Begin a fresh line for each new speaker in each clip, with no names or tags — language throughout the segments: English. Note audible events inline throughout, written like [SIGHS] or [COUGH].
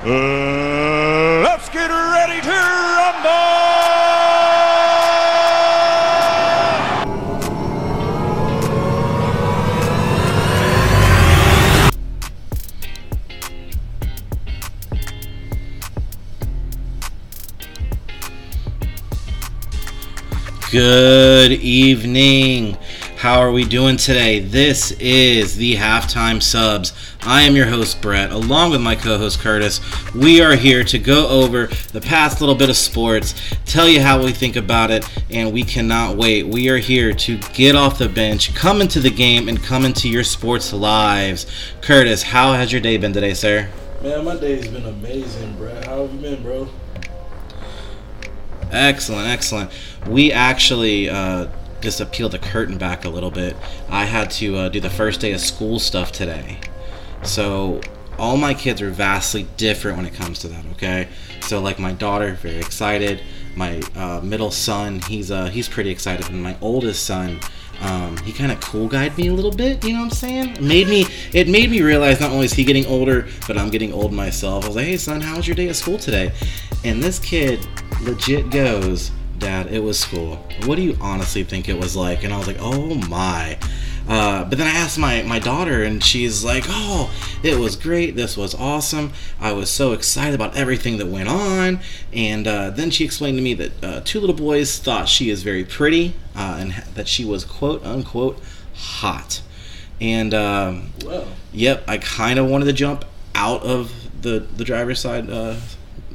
Uh, let's get ready to rumble!
Good evening. How are we doing today? This is the Halftime Subs. I am your host, Brett, along with my co host, Curtis. We are here to go over the past little bit of sports, tell you how we think about it, and we cannot wait. We are here to get off the bench, come into the game, and come into your sports lives. Curtis, how has your day been today, sir?
Man, my day's been amazing, Brett. How have you been, bro?
Excellent, excellent. We actually uh, just to peel the curtain back a little bit. I had to uh, do the first day of school stuff today. So all my kids are vastly different when it comes to that, okay? So like my daughter, very excited. My uh, middle son, he's uh, he's pretty excited, and my oldest son, um, he kind of cool guyed me a little bit. You know what I'm saying? It made me it made me realize not only is he getting older, but I'm getting old myself. I was like, hey son, how was your day at school today? And this kid legit goes, Dad, it was school. What do you honestly think it was like? And I was like, oh my. Uh, but then I asked my, my daughter, and she's like, Oh, it was great. This was awesome. I was so excited about everything that went on. And uh, then she explained to me that uh, two little boys thought she is very pretty uh, and that she was quote unquote hot. And um, yep, I kind of wanted to jump out of the, the driver's side uh,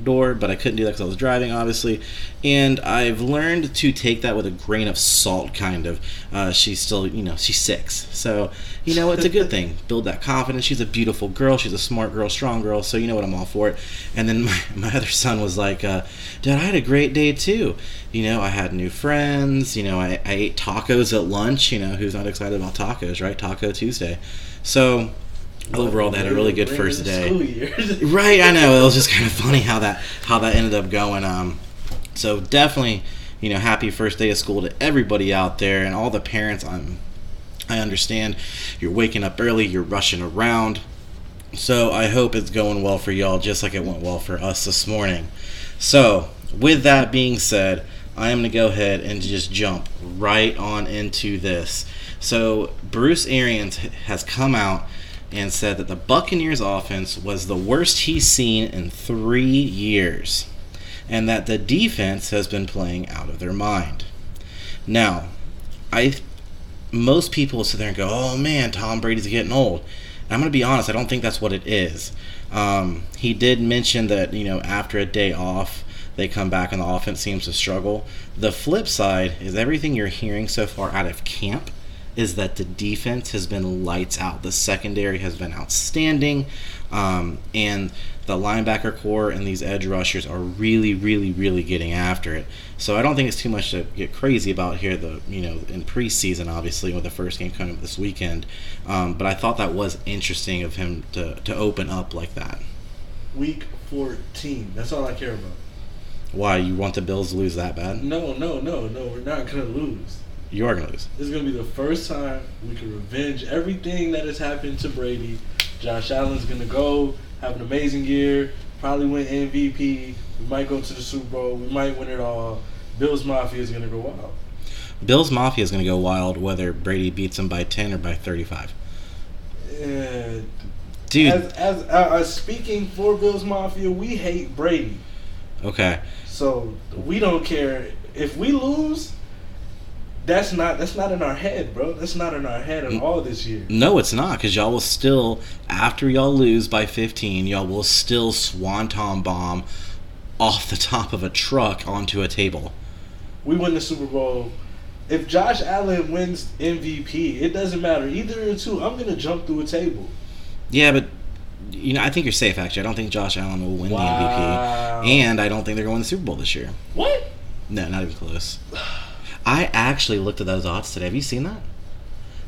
door, but I couldn't do that because I was driving, obviously. And I've learned to take that with a grain of salt, kind of. Uh, she's still, you know, she's six. So, you know, it's a good thing. [LAUGHS] Build that confidence. She's a beautiful girl. She's a smart girl, strong girl. So, you know what? I'm all for it. And then [LAUGHS] my, my other son was like, uh, Dad, I had a great day too. You know, I had new friends. You know, I, I ate tacos at lunch. You know, who's not excited about tacos, right? Taco Tuesday. So, overall, they had a really good first day. [LAUGHS] Right, I know. It was just kind of funny how that how that ended up going. Um, so definitely, you know, happy first day of school to everybody out there and all the parents. I'm, I understand you're waking up early, you're rushing around. So I hope it's going well for y'all, just like it went well for us this morning. So with that being said, I am gonna go ahead and just jump right on into this. So Bruce Arians has come out and said that the Buccaneers offense was the worst he's seen in three years, and that the defense has been playing out of their mind. Now, I most people sit there and go, "Oh man, Tom Brady's getting old." And I'm gonna be honest, I don't think that's what it is. Um, he did mention that you know after a day off, they come back and the offense seems to struggle. The flip side is everything you're hearing so far out of camp is that the defense has been lights out. The secondary has been outstanding, um, and the linebacker core and these edge rushers are really, really, really getting after it. So I don't think it's too much to get crazy about here. The you know in preseason, obviously, with the first game coming up this weekend, um, but I thought that was interesting of him to to open up like that.
Week 14. That's all I care about.
Why you want the Bills to lose that bad?
No, no, no, no. We're not gonna lose.
You are gonna lose.
This is gonna be the first time we can revenge everything that has happened to Brady. Josh Allen's gonna go have an amazing year. Probably win MVP. We might go to the Super Bowl. We might win it all. Bills Mafia is gonna go wild.
Bills Mafia is gonna go wild whether Brady beats them by ten or by thirty-five.
Yeah.
Dude,
As, as, uh, uh, speaking for Bills Mafia, we hate Brady.
okay.
So we don't care if we lose. That's not that's not in our head, bro. That's not in our head at all this year.
No, it's not, because y'all will still, after y'all lose by 15, y'all will still swanton bomb off the top of a truck onto a table.
We win the Super Bowl. If Josh Allen wins MVP, it doesn't matter either or two. I'm gonna jump through a table.
Yeah, but you know, I think you're safe. Actually, I don't think Josh Allen will win
Wow.
the MVP, and I don't think they're going to the Super Bowl this year.
What?
No, not even close. [SIGHS] I actually looked at those odds today. Have you seen that?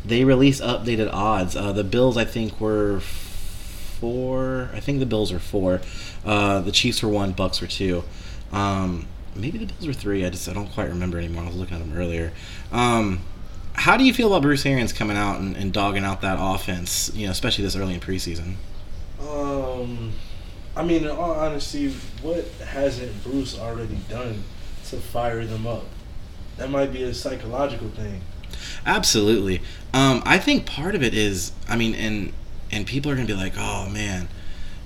They released updated odds. Uh, the Bills, I think, were four. I think the Bills were four. Uh, the Chiefs were one. Bucs were two. Um, maybe the Bills were three. I just I don't quite remember anymore. I was looking at them earlier. Um, how do you feel about Bruce Arians coming out and, and dogging out that offense? You know, especially this early in preseason.
Um, I mean, in all honesty, what hasn't Bruce already done to fire them up? That might be a psychological thing.
Absolutely. Um, I think part of it is, I mean, and and people are gonna be like, oh man,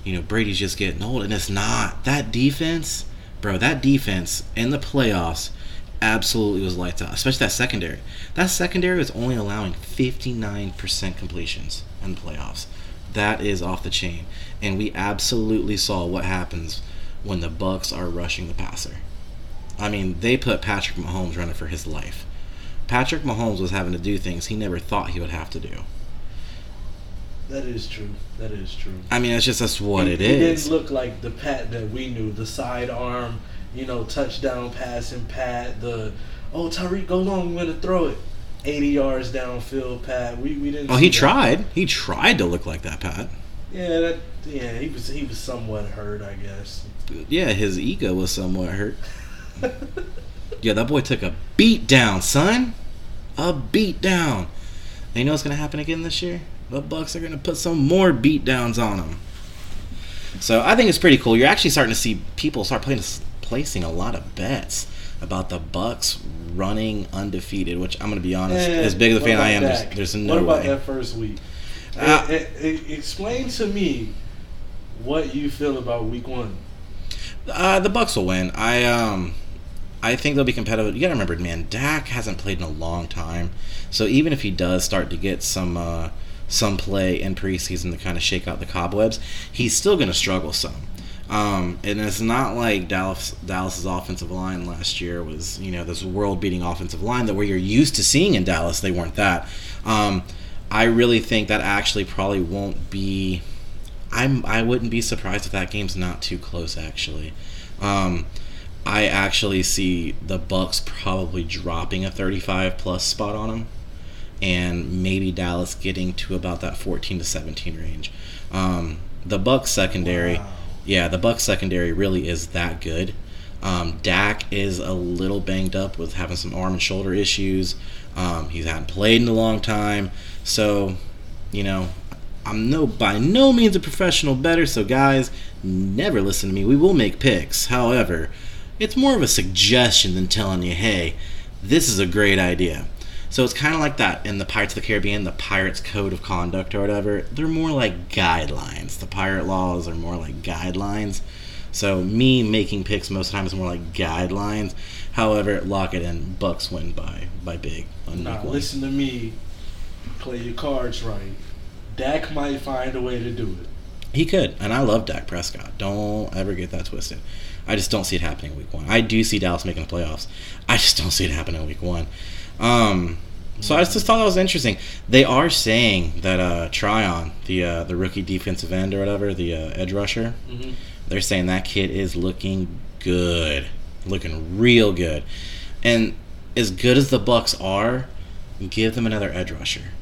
you know, Brady's just getting old, and it's not. That defense, bro, that defense in the playoffs absolutely was lights out, especially that secondary. That secondary was only allowing 59% completions in the playoffs. That is off the chain, and we absolutely saw what happens when the Bucs are rushing the passer. I mean, they put Patrick Mahomes running for his life. Patrick Mahomes was having to do things he never thought he would have to do.
That is true. That is true.
I mean, it's just that's what
he,
it
he
is.
didn't look like the Pat that we knew. The sidearm, you know, touchdown passing Pat. The oh Tyreek, go long, we're gonna throw it. 80 yards downfield, Pat. We we didn't.
Oh,
see
he
that.
tried. He tried to look like that, Pat.
Yeah, that yeah. He was he was somewhat hurt, I guess.
Yeah, his ego was somewhat hurt. [LAUGHS] [LAUGHS] Yeah, that boy took a beat down, son. A beat down. And you know what's gonna happen again this year? The Bucs are gonna put some more beat downs on them. So I think it's pretty cool. You're actually starting to see people start playing, placing a lot of bets about the Bucs running undefeated. Which I'm gonna be honest,
Eh,
as big of a fan I am, there's, there's no
What about
way.
that first week?
Uh,
Eh, eh, eh, explain to me what you feel about week one.
Uh, the Bucs will win. I um, I think they'll be competitive. You gotta remember, man, Dak hasn't played in a long time, so even if he does start to get some uh, some play in preseason to kind of shake out the cobwebs, he's still gonna struggle some. Um, and it's not like Dallas Dallas's offensive line last year was you know this world beating offensive line that where you're used to seeing in Dallas. They weren't that. Um, I really think that actually probably won't be. I'm I wouldn't be surprised if that game's not too close actually. Um, I actually see the Bucs probably dropping a 35 plus spot on them, and maybe Dallas getting to about that 14 to 17 range. Um, the Bucs secondary,
Wow.
yeah, the Bucs secondary really is that good. Um, Dak is a little banged up with having some arm and shoulder issues. Um, he hasn't played in a long time, so you know I'm no by no means a professional better, so guys, never listen to me. We will make picks. However, it's more of a suggestion than telling you, hey, this is a great idea. So it's kind of like that in the Pirates of the Caribbean, the Pirates Code of Conduct or whatever. They're more like guidelines. The pirate laws are more like guidelines. So me making picks most of the time is more like guidelines. However, lock it in. Bucs win by by big
Now listen to me. Play your cards right. Dak might find a way to do it.
He could, and I love Dak Prescott. Don't ever get that twisted. I just don't see it happening week one. I do see Dallas making the playoffs. I just don't see it happening week one. Um, so I just thought that was interesting. They are saying that uh, Tryon, the uh, the rookie defensive end or whatever, the uh, edge rusher,
Mhm.
they're saying that kid is looking good, looking real good, and as good as the Bucs are, give them another edge rusher.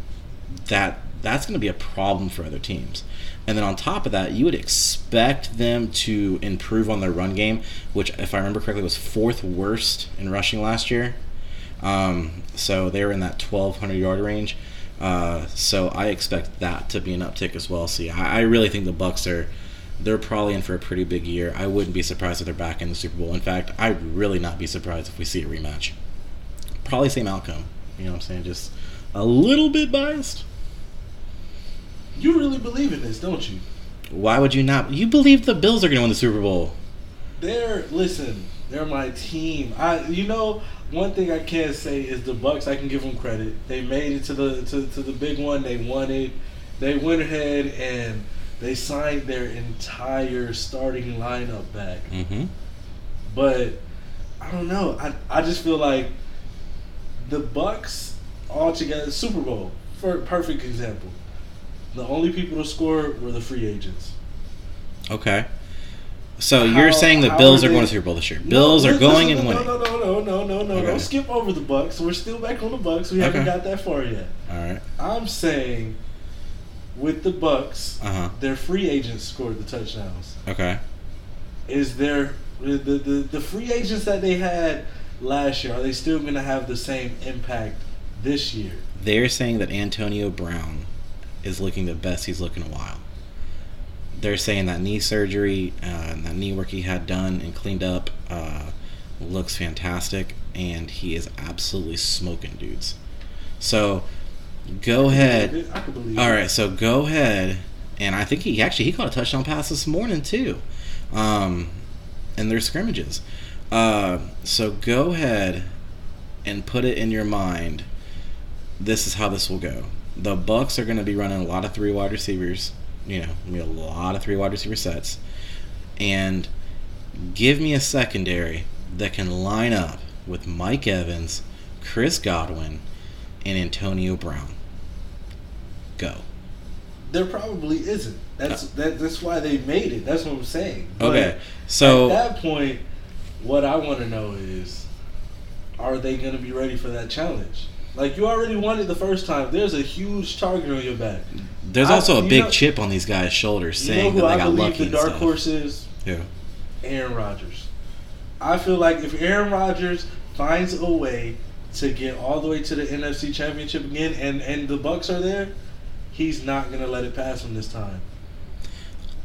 That that's going to be a problem for other teams. And then on top of that, you would expect them to improve on their run game, which, if I remember correctly, was fourth worst in rushing last year. Um, so they were in that 1,200 yard range. Uh, so I expect that to be an uptick as well. Yeah, I, I really think the Bucs are they're probably in for a pretty big year. I wouldn't be surprised if they're back in the Super Bowl. In fact, I'd really not be surprised if we see a rematch. Probably same outcome. You know what I'm saying? Just a little bit biased.
You really believe in this, don't you?
Why would you not? You believe the Bills are going to win the Super Bowl?
They're listen. They're my team. I, you know, one thing I can't say is the Bucs. I can give them credit. They made it to the to, to the big one. They won it. They went ahead and they signed their entire starting lineup back.
Mm-hmm.
But I don't know. I I just feel like the Bucs all together Super Bowl for perfect example. The only people to score were the free agents.
Okay. So
How-
you're saying the Bills
are
are going to Super Bowl this year? Bills
No,
are
listen,
going
no,
and winning.
No, no, no, no, no, no.
Okay.
Don't skip over the Bucs. We're still back on the Bucs. We haven't
Okay.
got that far yet.
All right.
I'm saying with the Bucs,
Uh huh.
their free agents scored the touchdowns.
Okay.
Is there the, the the the free agents that they had last year? Are they still going to have the same impact this year?
They're saying that Antonio Brown is looking the best he's looked in a while. they're saying that knee surgery uh, and that knee work he had done and cleaned up uh, looks fantastic, and he is absolutely smoking dudes. So go ahead.
I can believe
All so go ahead, and I think he actually he caught a touchdown pass this morning too, um, in their scrimmages. Uh, so go ahead and put it in your mind. This is how this will go. The Bucs are going to be running a lot of three wide receivers. You know, be a lot of three wide receiver sets, and give me a secondary that can line up with Mike Evans, Chris Godwin, and Antonio Brown. Go.
There probably isn't. That's that, that's why they made it. That's what I'm saying. But
Okay, so
at that point, what I want to know is, are they going to be ready for that challenge? Like you already won it the first time. There's a huge target on your back.
there's
I-
also a big
know-
chip on these guys' shoulders saying
You know who
that they
I
got
believe
lucky
the dark
stuff.
horse is?
Who?
Aaron Rodgers. I feel like if Aaron Rodgers finds a way to get all the way to the NFC Championship again, and and the Bucs are there, he's not gonna let it pass him this time.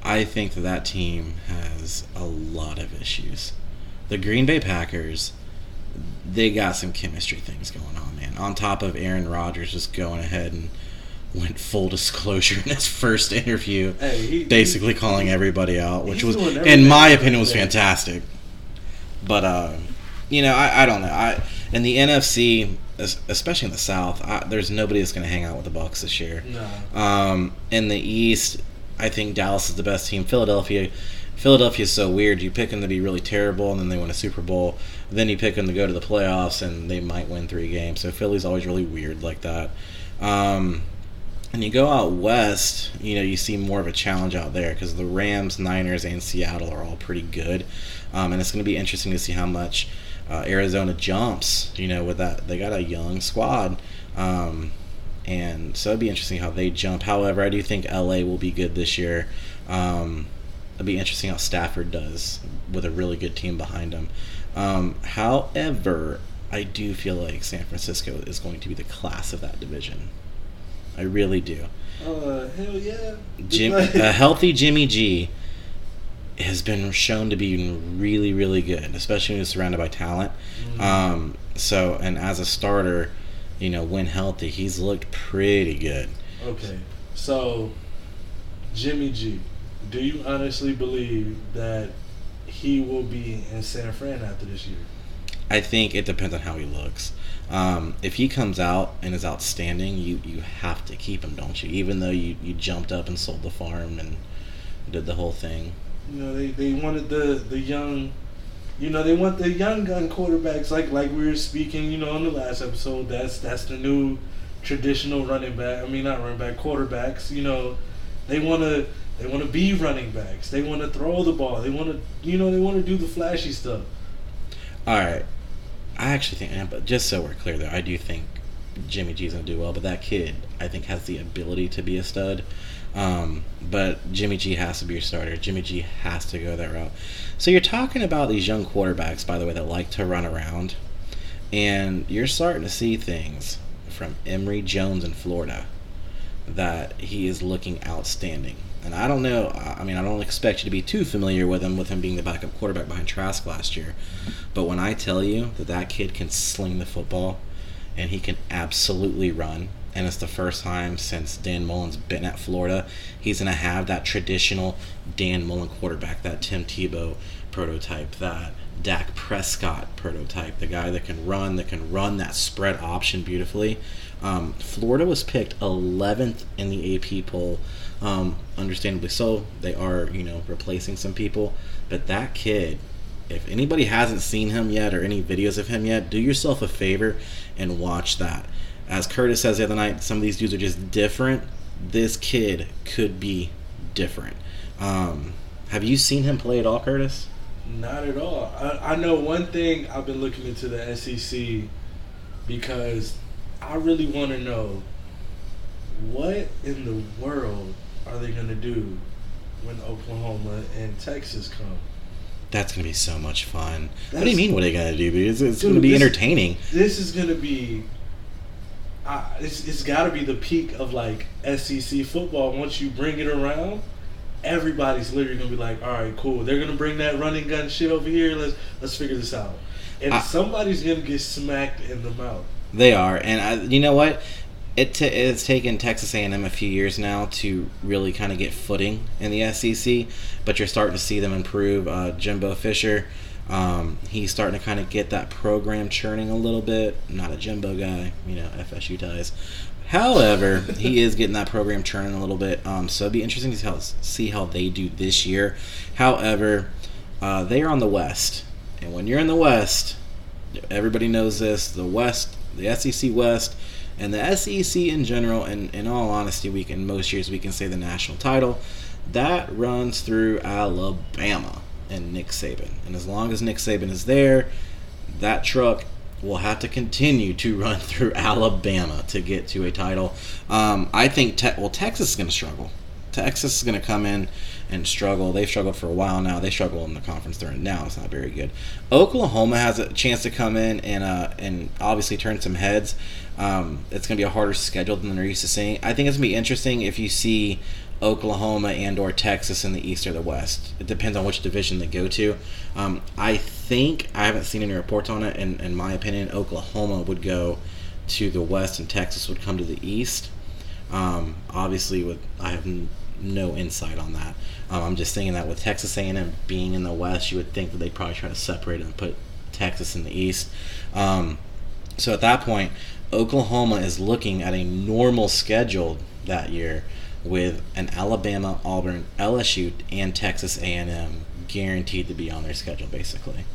I think that that team has a lot of issues. The Green Bay Packers, they got some chemistry things going on, man. On top of Aaron Rodgers just going ahead and went full [LAUGHS] disclosure in his first interview,
Hey, he
basically calling everybody out, which was, in my opinion, was fantastic. But um, you know, I, I don't know. I in the NFC, especially in the South, I, there's nobody that's going to hang out with the Bucs this year.
No.
Um, in the East, I think Dallas is the best team. Philadelphia, Philadelphia is so weird. You pick them to be really terrible, and then they win a Super Bowl. Then you pick them to go to the playoffs, and they might win three games. So Philly's always really weird like that. Um, and you go out west, you know, you see more of a challenge out there because the Rams, Niners, and Seattle are all pretty good. Um, and it's going to be interesting to see how much uh, Arizona jumps. You know, with that they got a young squad. Um, and so it'd be interesting how they jump. However, I do think LA will be good this year. Um, it'll be interesting how Stafford does with a really good team behind him. Um, however, I do feel like San Francisco is going to be the class of that division. I really do.
Uh, hell yeah.
Jim, [LAUGHS] a healthy Jimmy G has been shown to be really, really good, especially when he's surrounded by talent.
Mhm.
Um, so, and as a starter, you know, when healthy, he's looked pretty good.
Okay, so Jimmy G, do you honestly believe that he will be in San Fran after this year?
I think it depends on how he looks. Um, if he comes out and is outstanding, you, you have to keep him, don't you? Even though you, you jumped up and sold the farm and did the whole thing.
You know, they, they wanted the the young, you know, they want the young gun quarterbacks like like we were speaking, you know, in the last episode. That's that's the new traditional running back. I mean, not running back quarterbacks. You know, they want to they want to be running backs. They want to throw the ball. They want to you know they want to do the flashy stuff.
All right. I actually think, but just so we're clear, though, I do think Jimmy G's gonna do well. But that kid, I think, has the ability to be a stud. Um, but Jimmy G has to be your starter. Jimmy G has to go that route. So you're talking about these young quarterbacks, by the way, that like to run around, and you're starting to see things from Emory Jones in Florida that he is looking outstanding. And I don't know. I mean, I don't expect you to be too familiar with him, with him being the backup quarterback behind Trask last year. But when I tell you that that kid can sling the football, and he can absolutely run, and it's the first time since Dan Mullen's been at Florida, he's gonna have that traditional Dan Mullen quarterback, that Tim Tebow prototype, that Dak Prescott prototype, the guy that can run, that can run that spread option beautifully. Um, Florida was picked 11th in the AP poll. Um, understandably so. They are, you know, replacing some people. But that kid, if anybody hasn't seen him yet or any videos of him yet, do yourself a favor and watch that. As Curtis says the other night, some of these dudes are just different. This kid could be different. Um, have you seen him play at all, Curtis?
Not at all. I, I know one thing. I've been looking into the SEC because I really want to know what in the world are they going to do when Oklahoma and Texas come.
That's gonna be so much fun. what do you mean? What are they gonna do? It's, it's gonna be
this-
entertaining.
This is going to be. Uh, it's it's got to be the peak of like SEC football once you bring it around. everybody's literally gonna be like, all right, cool. They're gonna bring that running gun shit over here. Let's let's figure this out. And
I-
somebody's gonna get smacked in the mouth.
They are, and I, you know what? It t- it's taken Texas A&M a few years now to really kind of get footing in the SEC, but you're starting to see them improve. Uh, Jimbo Fisher, um, he's starting to kind of get that program churning a little bit. Not a Jimbo guy, you know, FSU ties. However, [LAUGHS] he is getting that program churning a little bit. Um, so it'd be interesting to see how, see how they do this year. However, uh, they are on the West, and when you're in the West, everybody knows this. The West, the SEC West, and the SEC in general, and in all honesty, we can most years we can say the national title that runs through Alabama and Nick Saban. And as long as Nick Saban is there, that truck will have to continue to [LAUGHS] run through Alabama to get to a title. Um, I think te- well Texas is going to struggle. Texas is going to come in and struggle. They've struggled for a while now. They struggle in the conference they're in now. It's not very good. Oklahoma has a chance to come in and uh, and obviously turn some heads. Um, it's going to be a harder schedule than they're used to seeing. I think it's going to be interesting if you see Oklahoma and or Texas in the East or the West. It depends on which division they go to. Um, I think I haven't seen any reports on it. And in my opinion, Oklahoma would go to the West and Texas would come to the East. Um, obviously, with I have no insight on that. Um, I'm just thinking that with Texas A&M being in the West, you would think that they'd probably try to separate and put Texas in the East. Um, so at that point, Oklahoma is looking at a normal schedule that year with an Alabama, Auburn, LSU, and Texas A&M guaranteed to be on their schedule, basically,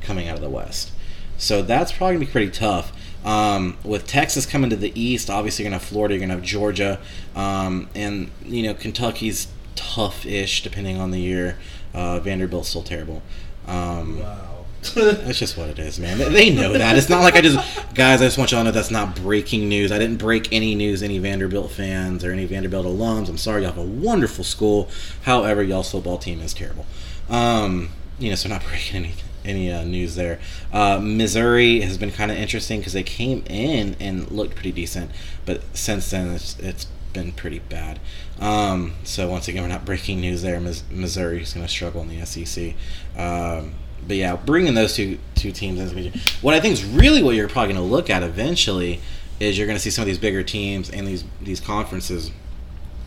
coming out of the West. So that's probably gonna be pretty tough. Um, with Texas coming to the East, obviously you're gonna have Florida, you're gonna have Georgia, um, and you know Kentucky's tough-ish depending on the year. Uh, Vanderbilt's still terrible. Um,
Wow.
that's just what it is, man. They- know that. It's not like I just, guys. I just want y'all to know that's not breaking news. I didn't break any news, any Vanderbilt fans or any Vanderbilt alums. I'm sorry, y'all have a wonderful school. However, y'all's football team is terrible. Um, you know, so not [LAUGHS] breaking any any uh, news there. Uh, Missouri has been kind of interesting because they came in and looked pretty decent, but since then it's it's been pretty bad. Um, so once again, we're not breaking news there. Mis- Missouri is going to struggle in the SEC. Um, but yeah, bringing those two two teams in. What I think is really what you're probably going to look at eventually is you're going to see some of these bigger teams and these these conferences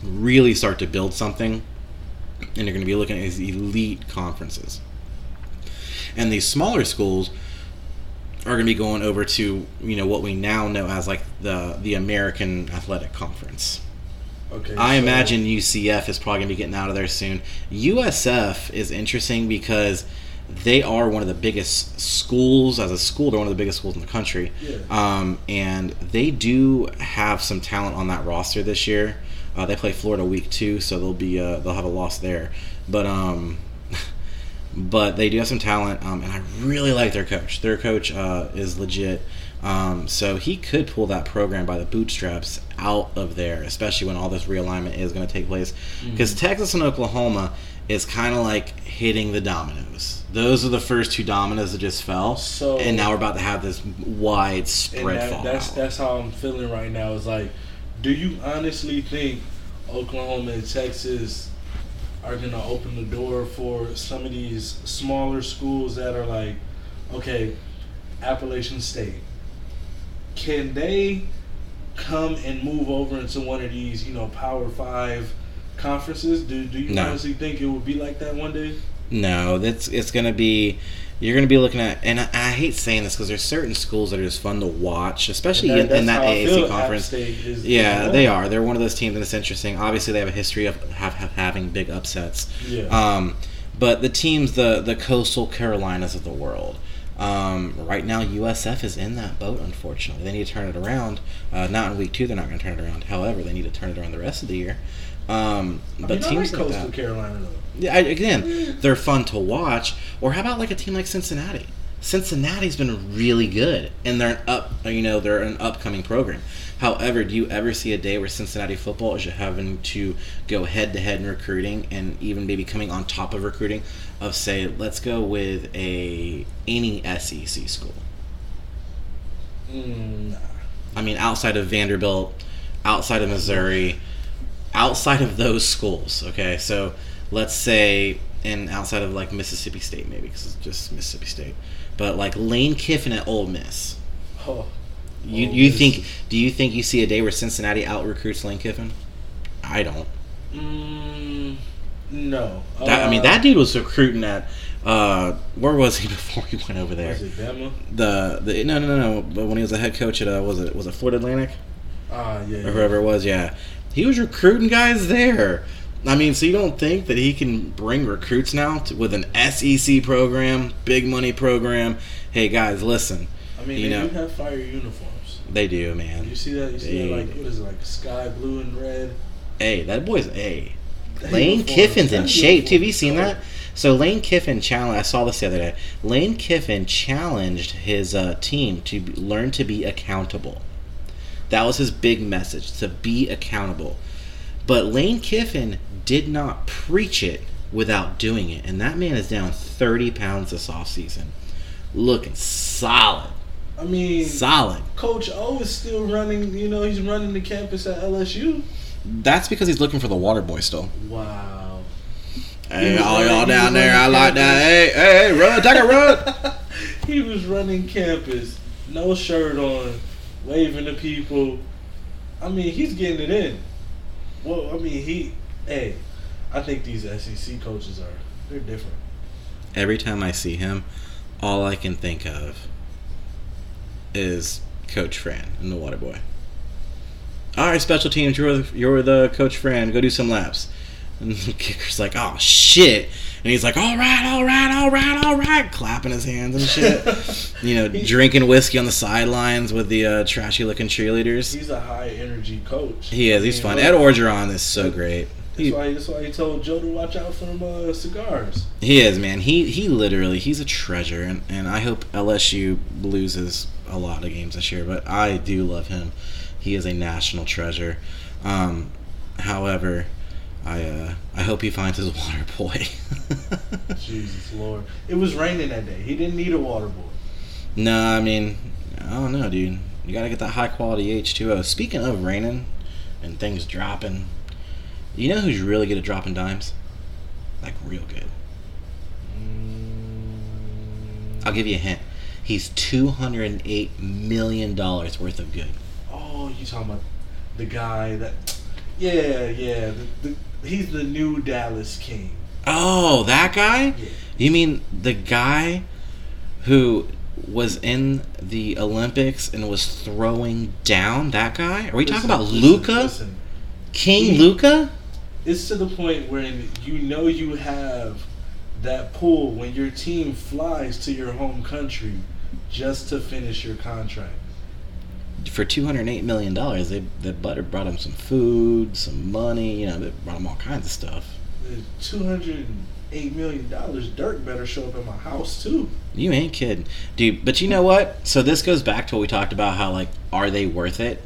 really start to build something, and you're going to be looking at these elite conferences. And these smaller schools are going to be going over to you know what we now know as like the the American Athletic Conference.
Okay.
I
so-
imagine UCF is probably going to be getting out of there soon. USF is interesting because they are one of the biggest schools as a school. They're one of the biggest schools in the country,
Yeah.
um, and they do have some talent on that roster this year. Uh, they play Florida week two, so they'll be uh, they'll have a loss there. But um, but they do have some talent, um, and I really like their coach. Their coach uh, is legit. Um, so he could pull that program by the bootstraps out of there, especially when all this realignment is going to take place. Because Texas and Oklahoma is kind of like hitting the dominoes. Those are the first two dominoes that just fell,
So-
and now we're about to have this wide
and
spread
that, that's that's how I'm feeling right now. Is like, do you honestly think Oklahoma and Texas are gonna open the door for some of these smaller schools that are like, okay, Appalachian State? Can they come and move over into one of these, you know, Power Five conferences? Do Do you
No.
honestly think it will be like that one day?
No, that's it's gonna be. You're gonna be looking at, and I, I hate saying this because there's certain schools that are just fun to watch, especially
And
in, in that
how I feel
AAC conference. Yeah,
is
they are. They're one of those teams, and it's interesting. Obviously, they have a history of have, have having big upsets.
Yeah.
Um, but the teams, the the coastal Carolinas of the world, um, right now USF is in that boat. Unfortunately, they need to turn it around. Uh, not in week two, they're not going to turn it around. However, they need to turn it around the rest of the year. Um,
I
but
mean, I
teams
like
like
Coastal
that,
Carolina though.
yeah, I, again, they're fun to watch. Or how about like a team like Cincinnati? Cincinnati's been really good, and they're an up, you know, they're an upcoming program. However, do you ever see a day where Cincinnati football is having to go head to head in recruiting, and even maybe coming on top of recruiting, of say, let's go with a any SEC school.
Mm, nah.
I mean, outside of Vanderbilt, outside of Missouri, outside of those schools. Okay, so let's say, in outside of like Mississippi State, maybe because it's just Mississippi State, but like Lane Kiffin at Ole Miss.
Oh,
You
Ole
you
Miss.
think? Do you think you see a day where Cincinnati out recruits Lane Kiffin? I don't.
Mm, no.
That, I mean,
Uh,
that dude was recruiting at. Uh, where was he [LAUGHS] before he went over there?
Was it Bama?
The the no no no no. But when he was a head coach at uh, was it was it Florida Atlantic
Ah, yeah.
or
yeah.
whoever it was? Yeah, he was recruiting guys there. I mean, so you don't think that he can bring recruits now to, with an SEC program, big money program? Hey guys, listen,
I mean,
you
they
know-
do have fire uniforms.
they do, man.
You see that? You see
They-
that? Like what is it? Like sky blue and red.
Hey, that boy's a.
That
Lane Kiffin's in shape too. Have you seen that? So Lane Kiffin challenged. I saw this the other day. Lane Kiffin challenged his uh, team to learn to be accountable. That was his big message: to be accountable. But Lane Kiffin did not preach it without doing it, and that man is down thirty pounds this offseason. looking solid,
I mean,
solid.
Coach O is still running. You know, he's running the campus at LSU.
That's because he's looking for the water boy still.
Wow.
Hey, all y'all down there, I like that. Hey, hey, hey, run, take a run. [LAUGHS]
he was running campus, no shirt on, waving to people. I mean, he's getting it in. Well, I mean, he. Hey, I think these SEC coaches are. They're different.
Every time I see him, all I can think of is Coach Fran and the Water Boy. All right, special teams, you're the, you're the Coach Fran. Go do some laps. And the kicker's like, oh shit, and he's like, all right, all right, all right, all right, clapping his hands and shit. [LAUGHS] you know, drinking whiskey on the sidelines with the uh, trashy looking cheerleaders.
He's a high energy coach.
He is. He's
I
fun.
mean,
Ed Orgeron is so great.
That's
He,
why. That's why he told Joe to watch out for them uh, cigars.
he is, man. He he literally he's a treasure, and, and I hope LSU loses a lot of games this year. But I do love him. He is a national treasure. Um, however, I uh, I hope he finds his water boy. [LAUGHS]
Jesus Lord, it was raining that day. He didn't need a water boy.
no, I mean I don't know, dude. You gotta get that high quality H two O. Speaking of raining and things dropping, you know who's really good at dropping dimes? Like real good. I'll give you a hint. He's two hundred and eight million dollars worth of good.
Oh, you talking about the guy that? Yeah, yeah. The, the, he's the new Dallas King.
Oh, that guy?
Yeah.
You mean the guy who was in the Olympics and was throwing down? That guy? Are we talking about
listen,
Luka?
listen.
King Luka?
It's to the point where you know you have that pull when your team flies to your home country just to finish your contract.
For two hundred eight million dollars, they the butter brought him some food, some money. You know, they brought him all kinds of stuff.
Two hundred eight million dollars. Dirk better show up at my house too.
You ain't kidding, dude. But you know what? So this goes back to what we talked about. How like, are they worth it?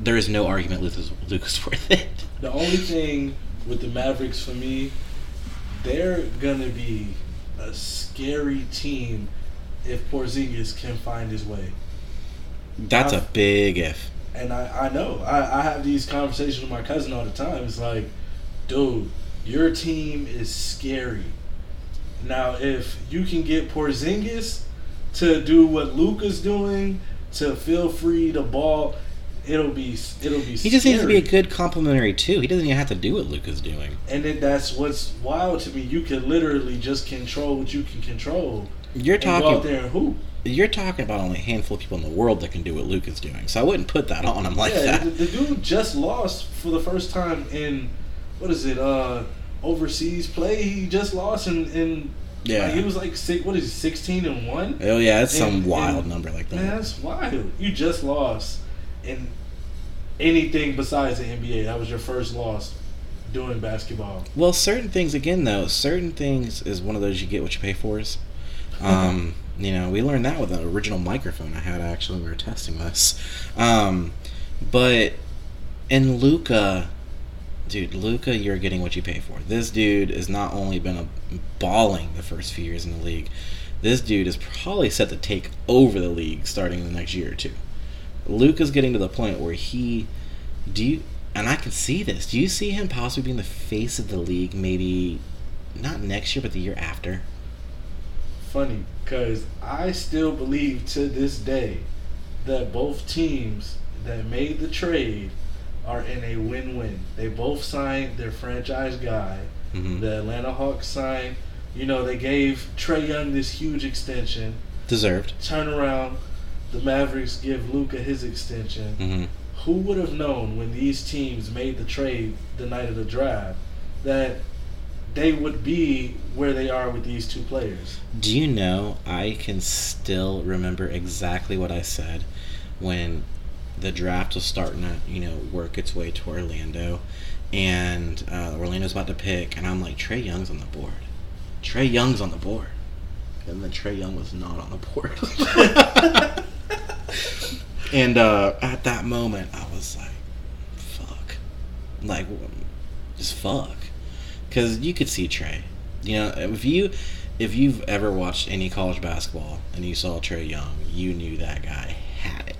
There is no argument Luka's, Luka's [LAUGHS] worth it.
The only thing with the Mavericks for me, they're gonna be a scary team if Porzingis can find his way.
That's a
I've-
big if.
And I, I know I, I have these conversations with my cousin all the time. It's like, dude, your team is scary. Now, if you can get Porzingis to do what Luka's doing, to feel free to ball, it'll be it'll be.
He just needs to be a good complimentary too. He doesn't even have to do what Luka's doing.
And then that's what's wild to me. You can literally just control what you can control.
You're
and
talking.
and.
You're talking about only a handful of people in the world that can do what Luke is doing. So I wouldn't put that on him like
yeah,
that.
the, the dude just lost for the first time in what is it? Uh, overseas play. He just lost in in.
Yeah.
like, he was like six. What is it? Sixteen and one.
Oh yeah, it's some wild
and-
number like that.
Man, that's wild. You just lost in anything besides the NBA. That was your first loss doing basketball.
Well, certain things again though, certain things is one of those you get what you pay for. Is, um, you know, we learned that with the original microphone I had actually. We were testing this, um, but in Luka, dude, Luka, you're getting what you pay for. This dude has not only been a balling the first few years in the league. This dude is probably set to take over the league starting in the next year or two. Luka's getting to the point where he, do you and I can see this. Do you see him possibly being the face of the league? Maybe not next year, but the year after.
Funny, because I still believe to this day that both teams that made the trade are in a win-win. They both signed their franchise guy.
Mhm.
The Atlanta Hawks signed. You know, they gave Trae Young this huge extension.
Deserved.
Turn around, the Mavericks give Luka his extension.
hmm
Who would have known when these teams made the trade the night of the draft that they would be where they are with these two players?
Do you know I can still remember exactly what I said when the draft was starting to, you know, work its way to Orlando, and uh, Orlando's about to pick, and I'm like, Trae Young's on the board. Trae Young's on the board, and then Trae Young was not on the board. [LAUGHS] and uh, at that moment, I was like, "Fuck," like, just fuck, because you could see Trae. You know, if you if you've ever watched any college basketball and you saw Trae Young, you knew that guy had it.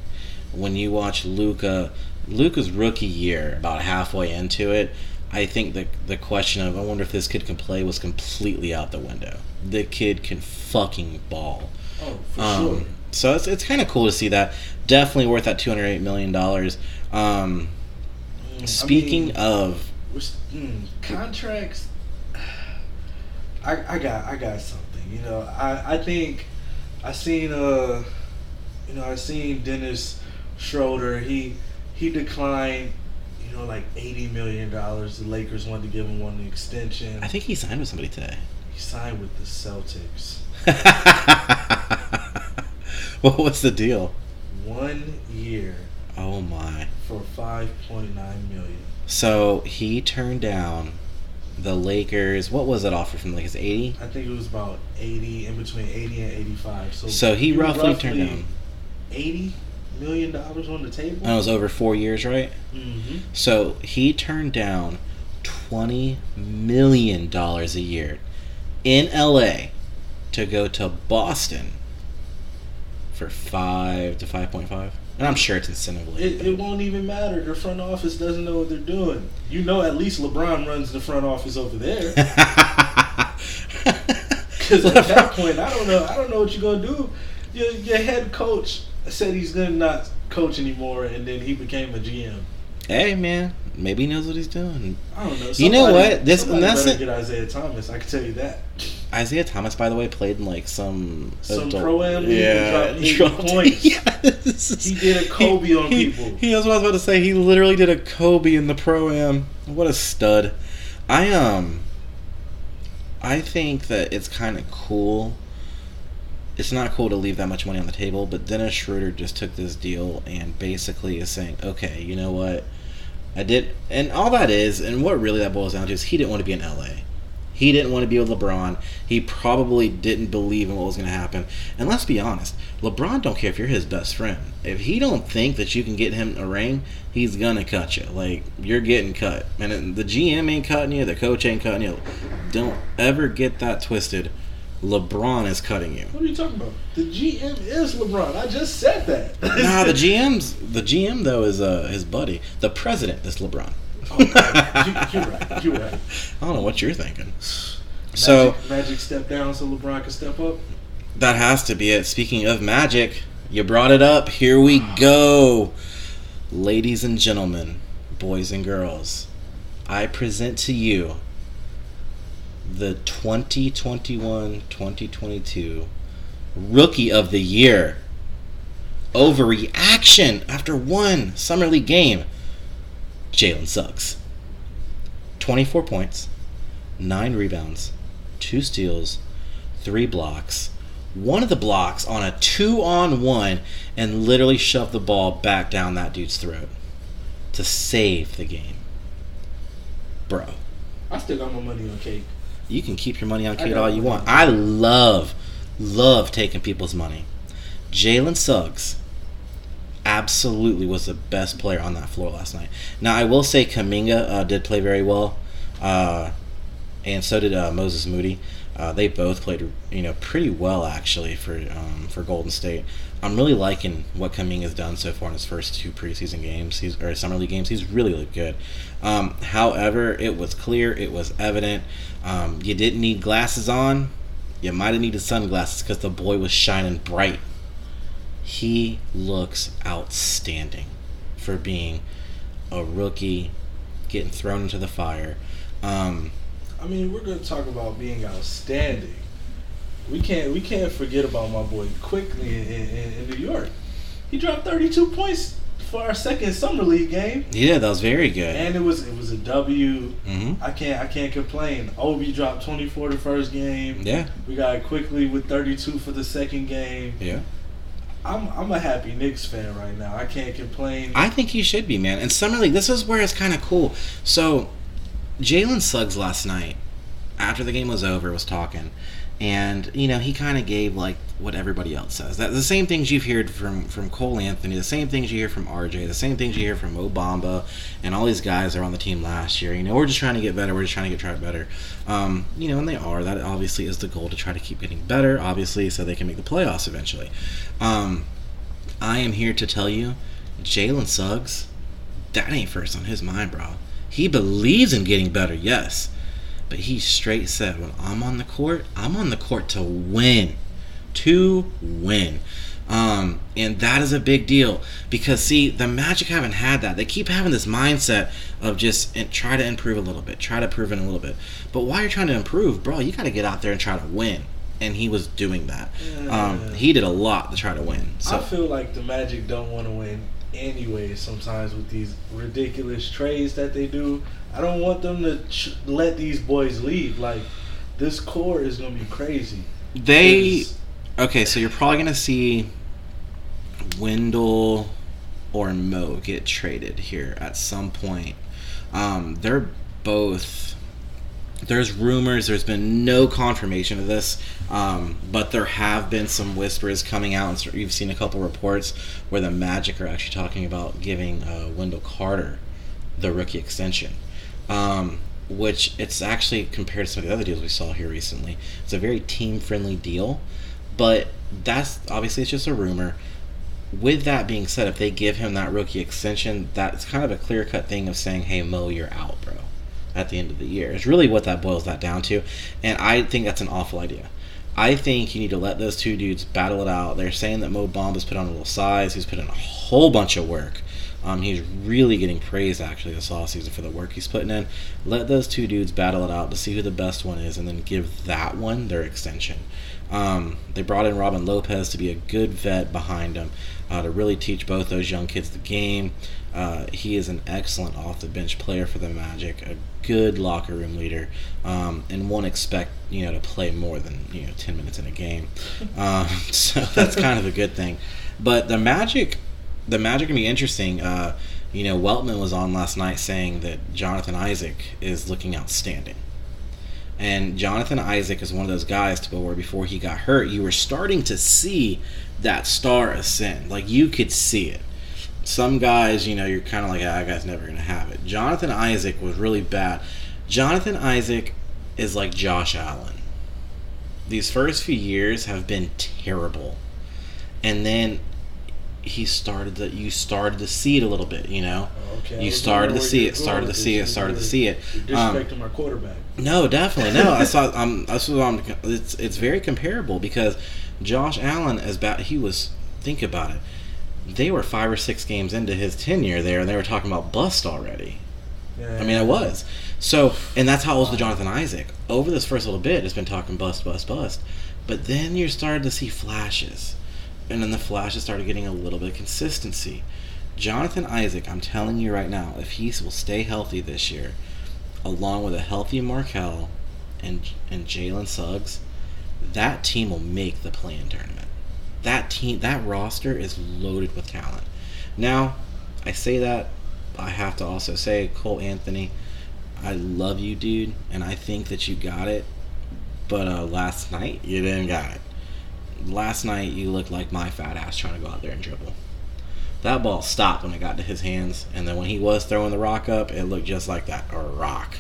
When you watch Luka, Luka's rookie year, about halfway into it, I think the the question of I wonder if this kid can play was completely out the window. The kid can fucking ball.
Oh, for
Um,
sure.
So it's it's kind of cool to see that. Definitely worth that two hundred eight million dollars. Um,
Mm, I
speaking
mean,
of,
we're mm, contracts, I, I got I got something. You know, I, I think I seen uh, you know, I seen Dennis Schroeder. He he declined. You know, like eighty million dollars. The Lakers wanted to give him one extension.
I think he signed with somebody today.
he signed with the Celtics. [LAUGHS]
what was the deal?
One year
Oh my.
for five point nine million.
So he turned down the Lakers. What was it offer from the Lakers? 80?
I think it was about eighty, in between eighty and eighty-five. So,
So he
was
roughly turned down.
eighty million dollars on the table.
And it was over four years, right?
hmm
So he turned down $20 million a year in LA to go to Boston for 5 to 5.5. And I'm sure it's incentive
It, it won't even matter. The front office doesn't know what they're doing. You know, at least LeBron runs the front office over there. [LAUGHS] Because at that point, I don't know. I don't know what you're gonna do. Your, your head coach said he's gonna not coach anymore, and then he became a GM.
Hey man, maybe he knows what he's doing.
I don't know.
You know what? This-
somebody
that's
better
it.
get Isaiah Thomas. I can tell you that.
Isaiah Thomas, by the way, played in like some
Some
adult-
league and
yeah,
dropped 80 points. [LAUGHS]
Yes.
He did a Kobe on
he,
people.
He was what I was about to say. He literally did a Kobe in the pro am. What a stud! I um, I think that it's kind of cool. It's not cool to leave that much money on the table, but Dennis Schroeder just took this deal and basically is saying, okay, you know what? I did, and all that is, and what really that boils down to is he didn't want to be in LA. He didn't want to be with LeBron. He probably didn't believe in what was going to happen. And let's be honest, LeBron don't care if you're his best friend. If he don't think that you can get him a ring, he's gonna cut you. Like you're getting cut, and the GM ain't cutting you. The coach ain't cutting you. Don't ever get that twisted. LeBron is cutting you.
What are you talking about? The GM is LeBron. I just said that.
nah, [LAUGHS] the GM's the GM though is uh, his buddy. The president is LeBron.
Okay. You- you're right. You're right. [LAUGHS]
I don't know what you're thinking. So
Magic, Magic step down so LeBron can step up.
that has to be it. Speaking of magic, you brought it up. Here we go. Ladies and gentlemen, boys and girls, I present to you the 2021 2022 Rookie of the Year. Overreaction after one Summer League game. Jalen Suggs. 24 points, 9 rebounds, 2 steals, 3 blocks. One of the blocks on a 2 on 1 and literally shoved the ball back down that dude's throat to save the game. Bro,
I still got my money on Cade.
You can keep your money on
Cade
all you want. I love, love taking people's money. Jalen Suggs absolutely was the best player on that floor last night. Now, I will say Kuminga uh, did play very well, uh, and so did uh, Moses Moody. Uh, they both played, you know, pretty well actually for um, for Golden State. I'm really liking what Kuminga has done so far in his first two preseason games, he's, or summer league games. He's really looked good. Um, however, it was clear, it was evident. Um, you didn't need glasses on. You might have needed sunglasses because the boy was shining bright. He looks outstanding for being a rookie, getting thrown into the fire. Um,
I mean, we're going to talk about being outstanding. We can't we can't forget about my boy Quickley in, in, in New York. He dropped 32 points for our second summer league game,
yeah, that was very good.
and it was it was a W.
hmm
I can't I can't complain. Obi dropped 24 the first game.
Yeah,
We got Quickley with 32 for the second game.
yeah.
I'm I'm a happy Knicks fan right now. I can't complain.
I think you should be, man. And summer league, this is where it's kind of cool. So, Jalen Suggs last night, after the game was over, was talking, and you know he kind of gave like what everybody else says. That the same things you've heard from from Cole Anthony, the same things you hear from RJ, the same things you hear from Mo Bamba, and all these guys that are on the team last year. You know, we're just trying to get better. We're just trying to get try better. Um, you know, and they are. That obviously is the goal to try to keep getting better. Obviously, so they can make the playoffs eventually. Um, I am here to tell you, Jalen Suggs, that ain't first on his mind, bro. He believes in getting better, yes. But he straight said, when I'm on the court, I'm on the court to win. To win. Um, and that is a big deal because see the Magic haven't had that. They keep having this mindset of just and try to improve a little bit, try to improve it a little bit. But while you're trying to improve, bro, you got to get out there and try to win. And he was doing that. Um, he did a lot to try to win. So
I feel like the Magic don't want to win anyway. Sometimes with these ridiculous trades that they do, I don't want them to ch- let these boys leave. Like this core is gonna be crazy.
They Okay, so you're probably gonna see Wendell or Mo get traded here at some point. Um, they're both. There's rumors. There's been no confirmation of this, um, but there have been some whispers coming out. and you've seen a couple reports where the Magic are actually talking about giving uh, Wendell Carter the rookie extension, um, which it's actually compared to some of the other deals we saw here recently. It's a very team-friendly deal, but that's obviously it's just a rumor. With that being said, if they give him that rookie extension, that's kind of a clear-cut thing of saying, "Hey, Mo, you're out, bro." At the end of the year, it's really what that boils that down to, and I think that's an awful idea. I think you need to let those two dudes battle it out. They're saying that Mo Bamba has put on a little size. He's put in a whole bunch of work. Um, he's really getting praised actually this offseason for the work he's putting in. Let those two dudes battle it out to see who the best one is, and then give that one their extension. Um, they brought in Robin Lopez to be a good vet behind him uh, to really teach both those young kids the game. Uh, he is an excellent off the bench player for the Magic, a good locker room leader, um, and won't expect you know to play more than you know ten minutes in a game. [LAUGHS] Um, [LAUGHS] so that's kind of a good thing. But the Magic, the Magic can be interesting. Uh, you know, Weltman was on last night saying that Jonathan Isaac is looking outstanding. And Jonathan Isaac is one of those guys to where before he got hurt, you were starting to see that star ascend. Like you could see it. Some guys, you know, you're kind of like, ah, that guy's never going to have it. Jonathan Isaac was really bad. Jonathan Isaac is like Josh Allen. These first few years have been terrible. And then he started to, you started to see it a little bit, you know?
Okay,
You started to see it, started to see it, started to see it.
You're
Um,
disrespecting our quarterback.
no, definitely no. I [LAUGHS] saw. Um, that's what I'm. It's it's very comparable because Josh Allen as bad. He was. Think about it. They were five or six games into his tenure there, and they were talking about bust already. Yeah, I mean, it was. So, and that's how it was with Jonathan Isaac. Over this first little bit, it's been talking bust, bust, bust. But then you're starting to see flashes. And then the flashes started getting a little bit of consistency. Jonathan Isaac, I'm telling you right now, if he will stay healthy this year, along with a healthy Markelle and and Jalen Suggs, that team will make the play-in tournament. That team, that roster is loaded with talent. Now, I say that, I have to also say, Cole Anthony, I love you, dude, and I think that you got it. But uh, last night, you didn't got it. Last night, you looked like my fat ass trying to go out there and dribble. That ball stopped when it got to his hands, and then when he was throwing the rock up, it looked just like that, a rock.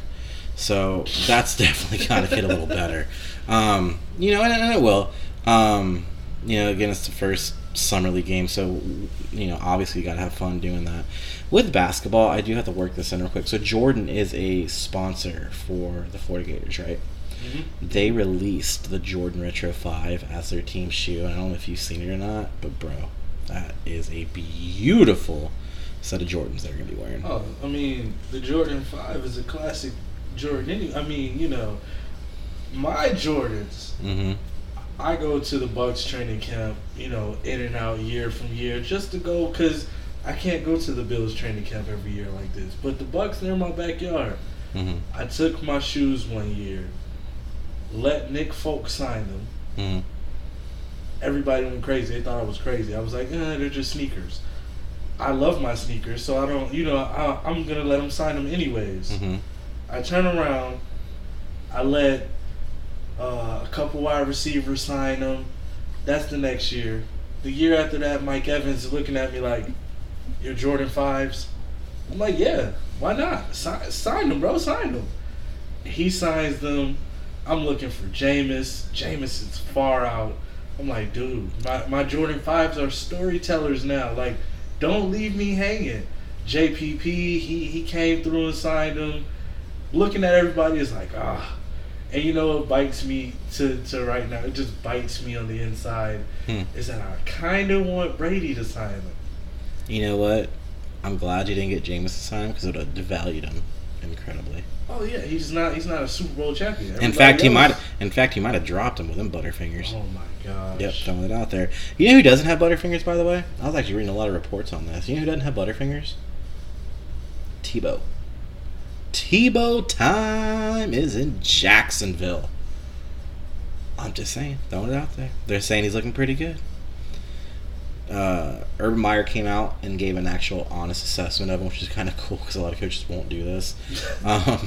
So that's [LAUGHS] definitely got to get a little better. Um, you know, and, and it will. Um, you know, again, it's the first summer league game, so you know, obviously you got to have fun doing that. With basketball, I do have to work this in real quick. So Jordan is a sponsor for the Florida Gators, right?
Mm-hmm.
They released the Jordan Retro 5 as their team shoe. I don't know if you've seen it or not, but bro, that is a beautiful set of Jordans they're going to be wearing.
Oh, I mean, the Jordan Five is a classic Jordan. Any- I mean, you know, my Jordans.
Mm-hmm.
I go to the Bucs training camp, you know, in and out year from year, just to go because I can't go to the Bills training camp every year like this. But the Bucs, they're in my backyard.
Mm-hmm.
I took my shoes one year, let Nick Folk sign them.
Mm-hmm.
Everybody went crazy. They thought I was crazy. I was like, eh, they're just sneakers. I love my sneakers, so I don't, you know, I, I'm gonna let them sign them anyways.
Mm-hmm.
I turn around, I let uh, a couple wide receivers sign them. That's the next year. The year after that, Mike Evans is looking at me like, "Your Jordan fives." I'm like, "Yeah, why not? Sign, sign them, bro. Sign them." He signs them. I'm looking for Jameis. Jameis is far out. I'm like, dude, my, my Jordan fives are storytellers now. Like, don't leave me hanging. JPP, he he came through and signed them. Looking at everybody is like, ah. And you know what bites me to, to right now? It just bites me on the inside.
Hmm.
Is that I kind of want Brady to sign them.
You know what? I'm glad you didn't get Jameis to sign him because it would have devalued him incredibly.
Oh yeah, he's not he's not a Super Bowl champion.
In
Everybody
fact, he might. In fact, he might have dropped him with them Butterfingers.
Oh my gosh.
Yep, throwing it out there. You know who doesn't have Butterfingers, by the way? I was actually reading a lot of reports on this. You know who doesn't have Butterfingers? Tebow. Tebow time is in Jacksonville. I'm just saying, throwing it out there. They're saying he's looking pretty good. Uh, Urban Meyer came out and gave an actual honest assessment of him, which is kind of cool because a lot of coaches won't do this. [LAUGHS] Um,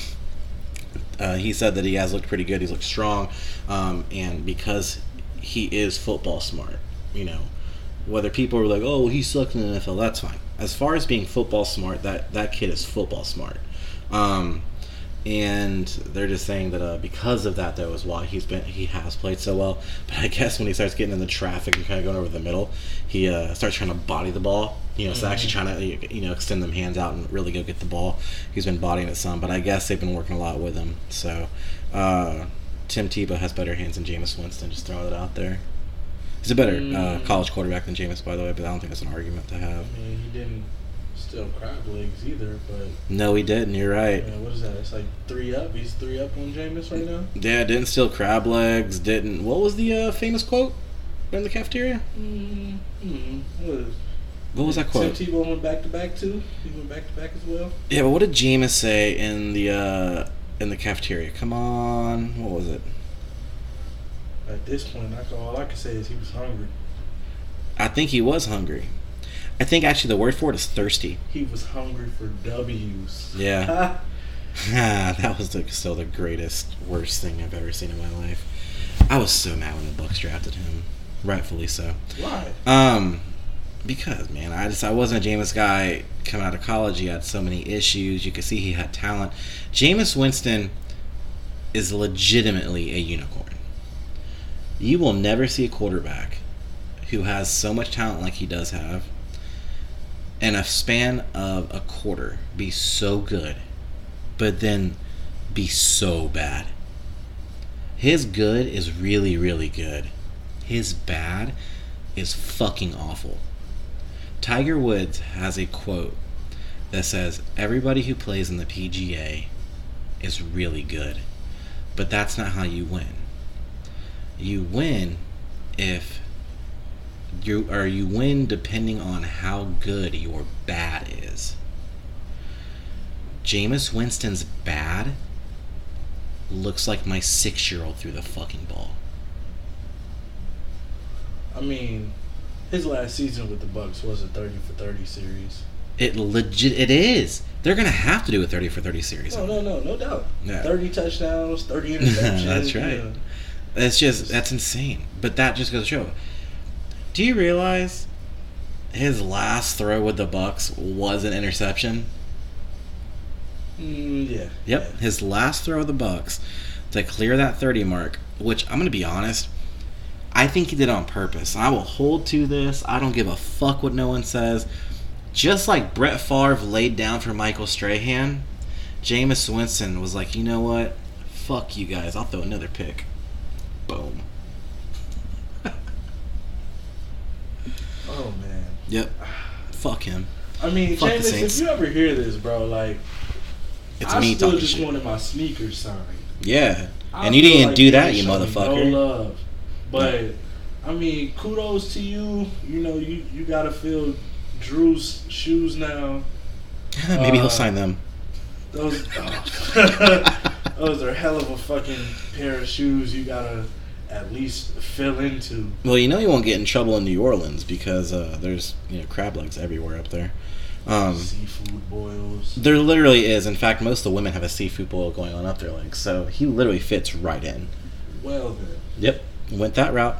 uh, he said that he has looked pretty good. He's looked strong, um, and because he is football smart, you know, whether people are like, "Oh, well, he sucked in the NFL," that's fine. As far as being football smart, that that kid is football smart. Um, and they're just saying that uh, because of that, though, is why he's been he has played so well. [LAUGHS] But I guess when he starts getting in the traffic and kind of going over the middle, he uh, starts trying to body the ball. You know, so actually trying to you know extend them hands out and really go get the ball. He's been bodying it some, but I guess they've been working a lot with him. So uh, Tim Tebow has better hands than Jameis Winston. Just throwing it out there. He's a better uh,
Mm.
college quarterback than Jameis, by the way, but I don't think that's an argument to have.
I mean, he didn't steal crab legs either, but
No, he didn't. You're right.
man, what is that? It's like three up. He's three up on Jameis right now.
Yeah, didn't steal crab legs. Didn't. What was the uh, famous quote in the cafeteria?
Mm-hmm. What, is-
What was that quote?
Tim Tebow went back to back too. He went back to back as well.
Yeah, but what did Jameis say in the uh, in the cafeteria? Come on, what was it?
At this point, I all I can say is he was hungry.
I think he was hungry. I think actually the word for it is thirsty.
He was hungry for W's.
Yeah. [LAUGHS] [LAUGHS] that was the, still the greatest, worst thing I've ever seen in my life. I was so mad when the Bucs drafted him, rightfully so.
Why?
Um, because man, I just I wasn't a Jameis guy coming out of college. He had so many issues. You could see he had talent. Jameis Winston is legitimately a unicorn. You will never see a quarterback who has so much talent like he does have, in a span of a quarter, be so good, but then be so bad. His good is really, really good. His bad is fucking awful. Tiger Woods has a quote that says, Everybody who plays in the PGA is really good, but that's not how you win. You win if you or you win depending on how good your bad is. Jameis Winston's bad looks like my six year old threw the fucking ball.
I mean, his last season with the Bucs was a thirty for thirty series.
It legit it is. They're gonna have to do a thirty for thirty series.
No, no, no, no doubt. Thirty touchdowns, thirty [LAUGHS] interceptions.
That's right. That's just that's insane. But that just goes to show. Do you realize his last throw with the Bucs was an interception?
Mm, yeah.
Yep, his last throw of the Bucs to clear that 30 mark, which I'm going to be honest, I think he did on purpose. I will hold to this. I don't give a fuck what no one says. Just like Brett Favre laid down for Michael Strahan, Jameis Winston was like, you know what? Fuck you guys. I'll throw another pick. Boom.
Oh man.
Yep. Fuck him.
I mean,
Fuck Saints.
if you ever hear this, bro, like
It's
I
me
still just
shit.
wanted my sneakers signed.
Yeah.
I
And you didn't
like
do that, you motherfucker.
No love, but I mean, kudos to you. You know, you you gotta fill Drew's shoes now. [LAUGHS]
Maybe he'll
Uh,
sign them.
Those [LAUGHS] oh. [LAUGHS] those are hell of a fucking pair of shoes. You gotta at least fill into.
Well, you know you won't get in trouble in New Orleans because uh, there's you know crab legs everywhere up there. Um,
Seafood boils.
there literally is. In fact, most of the women have a seafood boil going on up their legs, so he literally fits right in.
Well then,
Yep, went that route.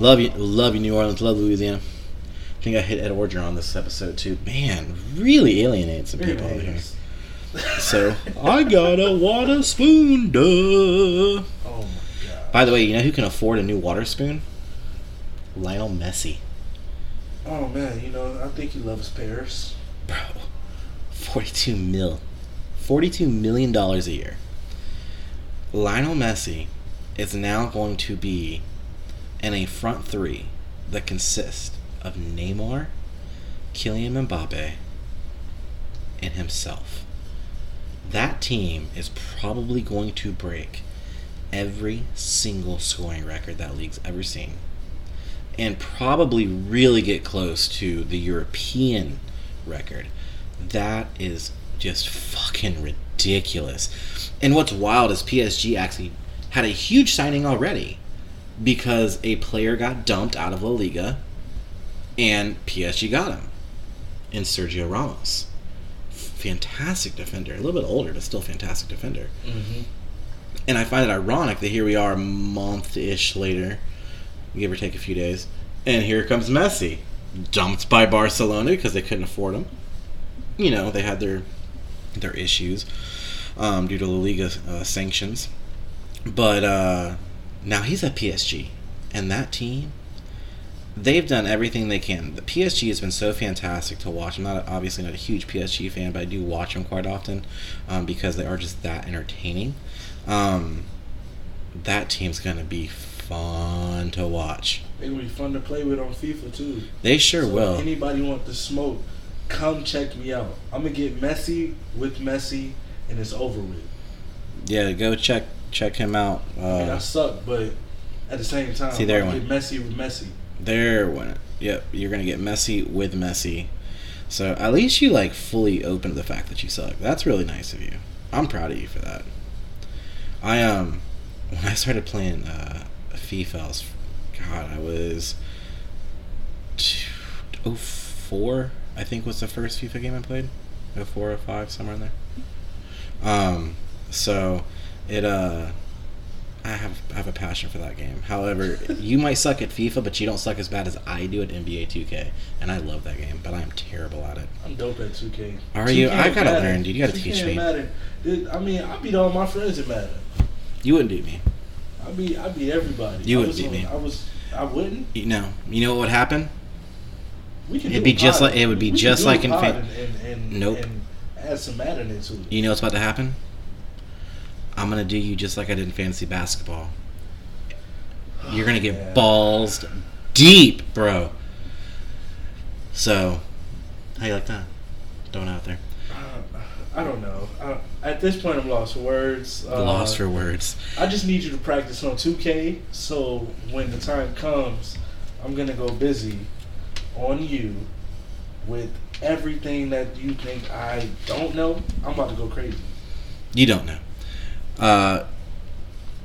Love you, love you, New Orleans. Love Louisiana. I think I hit Ed Orgeron on this episode too. Man, really alienate some people out here. So [LAUGHS] I got a water spoon, duh. By the way, you know who can afford a new water spoon? Lionel Messi.
Oh man, you know I think he loves Paris.
Bro, 42 mil. 42 million dollars a year. Lionel Messi is now going to be in a front three that consists of Neymar, Kylian Mbappe, and himself. That team is probably going to break every single scoring record that league's ever seen. And probably really get close to the European record. That is just fucking ridiculous. And what's wild is PSG actually had a huge signing already because a player got dumped out of La Liga and PSG got him in Sergio Ramos. Fantastic defender. A little bit older, but still fantastic defender.
Mm-hmm.
And I find it ironic that here we are a month ish later, give or take a few days, and here comes Messi, dumped by Barcelona because they couldn't afford him. You know, they had their their issues um, due to La Liga uh, sanctions, but uh, now he's at PSG, and that team. They've done everything they can. The PSG has been so fantastic to watch. I'm not obviously not a huge PSG fan, but I do watch them quite often um, because they are just that entertaining. Um, that team's gonna be fun to watch.
It'll be fun to play with on FIFA too.
They sure
So
will.
If anybody want to smoke, come check me out. I'm gonna get messy with Messi, and it's over with.
Yeah, go check check him out.
I mean, I
Uh,
suck, but at the same time,
See, there one.
get messy with Messi.
there went. Yep, you're gonna get messy with Messi. So at least you like fully open to the fact that you suck. That's really nice of you. I'm proud of you for that. I um when I started playing uh, FIFA, I was, God, I was oh four. I think was the first FIFA game I played. Oh four or five, somewhere in there. Um, so it uh, I have I have a passion for that game. However, [LAUGHS] you might suck at FIFA, but you don't suck as bad as I do at NBA 2K, and I love that game, but I am terrible at it.
I'm dope at 2K.
Are you?
2K
I gotta learn, dude. You gotta
2K
teach me.
Madden. Dude, I mean, I beat all my friends in Madden.
You wouldn't beat me.
I beat, I'd beat everybody.
You
I
wouldn't beat
on-
me.
I was, I wouldn't.
You know. You know what would happen?
We can.
It'd be just like- it would be just like in Fan-
and, and,
Nope.
and add some Madden into it.
You know what's about to happen? I'm gonna do you just like I did in fantasy basketball. You're gonna get
Yeah.
balls deep, bro. So, how you like that? Throwing it out there.
Uh, I don't know. I, at this point, I'm lost for words. Uh,
Lost for words.
I just need you to practice on 2K, so when the time comes, I'm gonna go busy on you with everything that you think I don't know. I'm about to go crazy.
You don't know. Uh,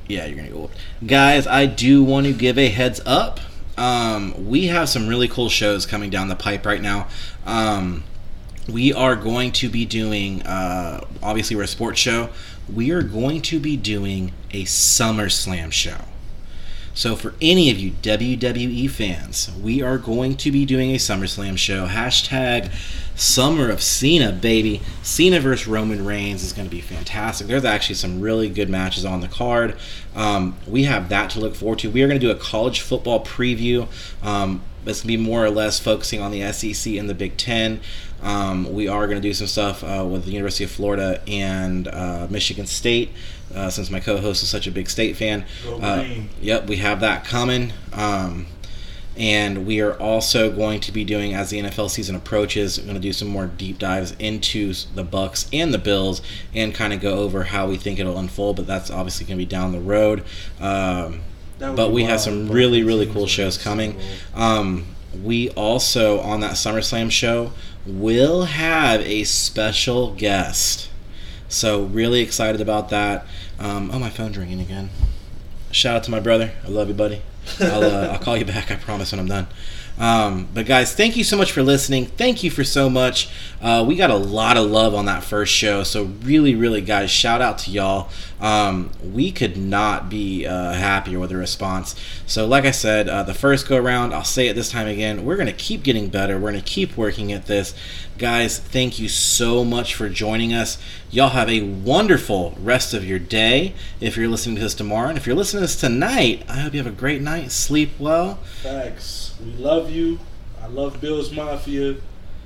yeah, you're gonna go. Guys, I do want to give a heads up. Um, we have some really cool shows coming down the pipe right now. Um, we are going to be doing. Uh, obviously, we're a sports show. We are going to be doing a SummerSlam show. So, for any of you WWE fans, we are going to be doing a SummerSlam show. Hashtag Summer of Cena, baby. Cena versus Roman Reigns is going to be fantastic. There's actually some really good matches on the card. Um, we have that to look forward to. We are going to do a college football preview. Um, it's going to be more or less focusing on the SEC and the Big Ten. Um, we are going to do some stuff uh, with the University of Florida and uh, Michigan State, uh, since my co-host is such a big state fan. Uh, yep, we have that coming. Um, and we are also going to be doing as the NFL season approaches, we're going to do some more deep dives into the Bucs and the Bills, and kind of go over how we think it'll unfold. But that's obviously going to be down the road. Um, but we have some really really cool shows coming. Um, we also on that SummerSlam show will have a special guest. So really excited about that. Um, oh, my phone's ringing again. Shout out to my brother. I love you, buddy. [LAUGHS] I'll, uh, I'll call you back. I promise when I'm done. Um, but guys, thank you so much for listening. Thank you for so much. Uh, we got a lot of love on that first show, so really, really, guys, shout out to y'all. Um, we could not be uh, happier with the response. So, like I said, uh, the first go around, I'll say it this time again. We're gonna keep getting better. We're gonna keep working at this, guys. Thank you so much for joining us. Y'all have a wonderful rest of your day. If you're listening to this tomorrow, and if you're listening to this tonight, I hope you have a great night. Sleep well.
Thanks. We love you. I love Bills Mafia.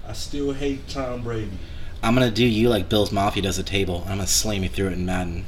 I still hate Tom Brady.
I'm gonna do you like Bill's Mafia does a table. I'm gonna slam you through it in Madden.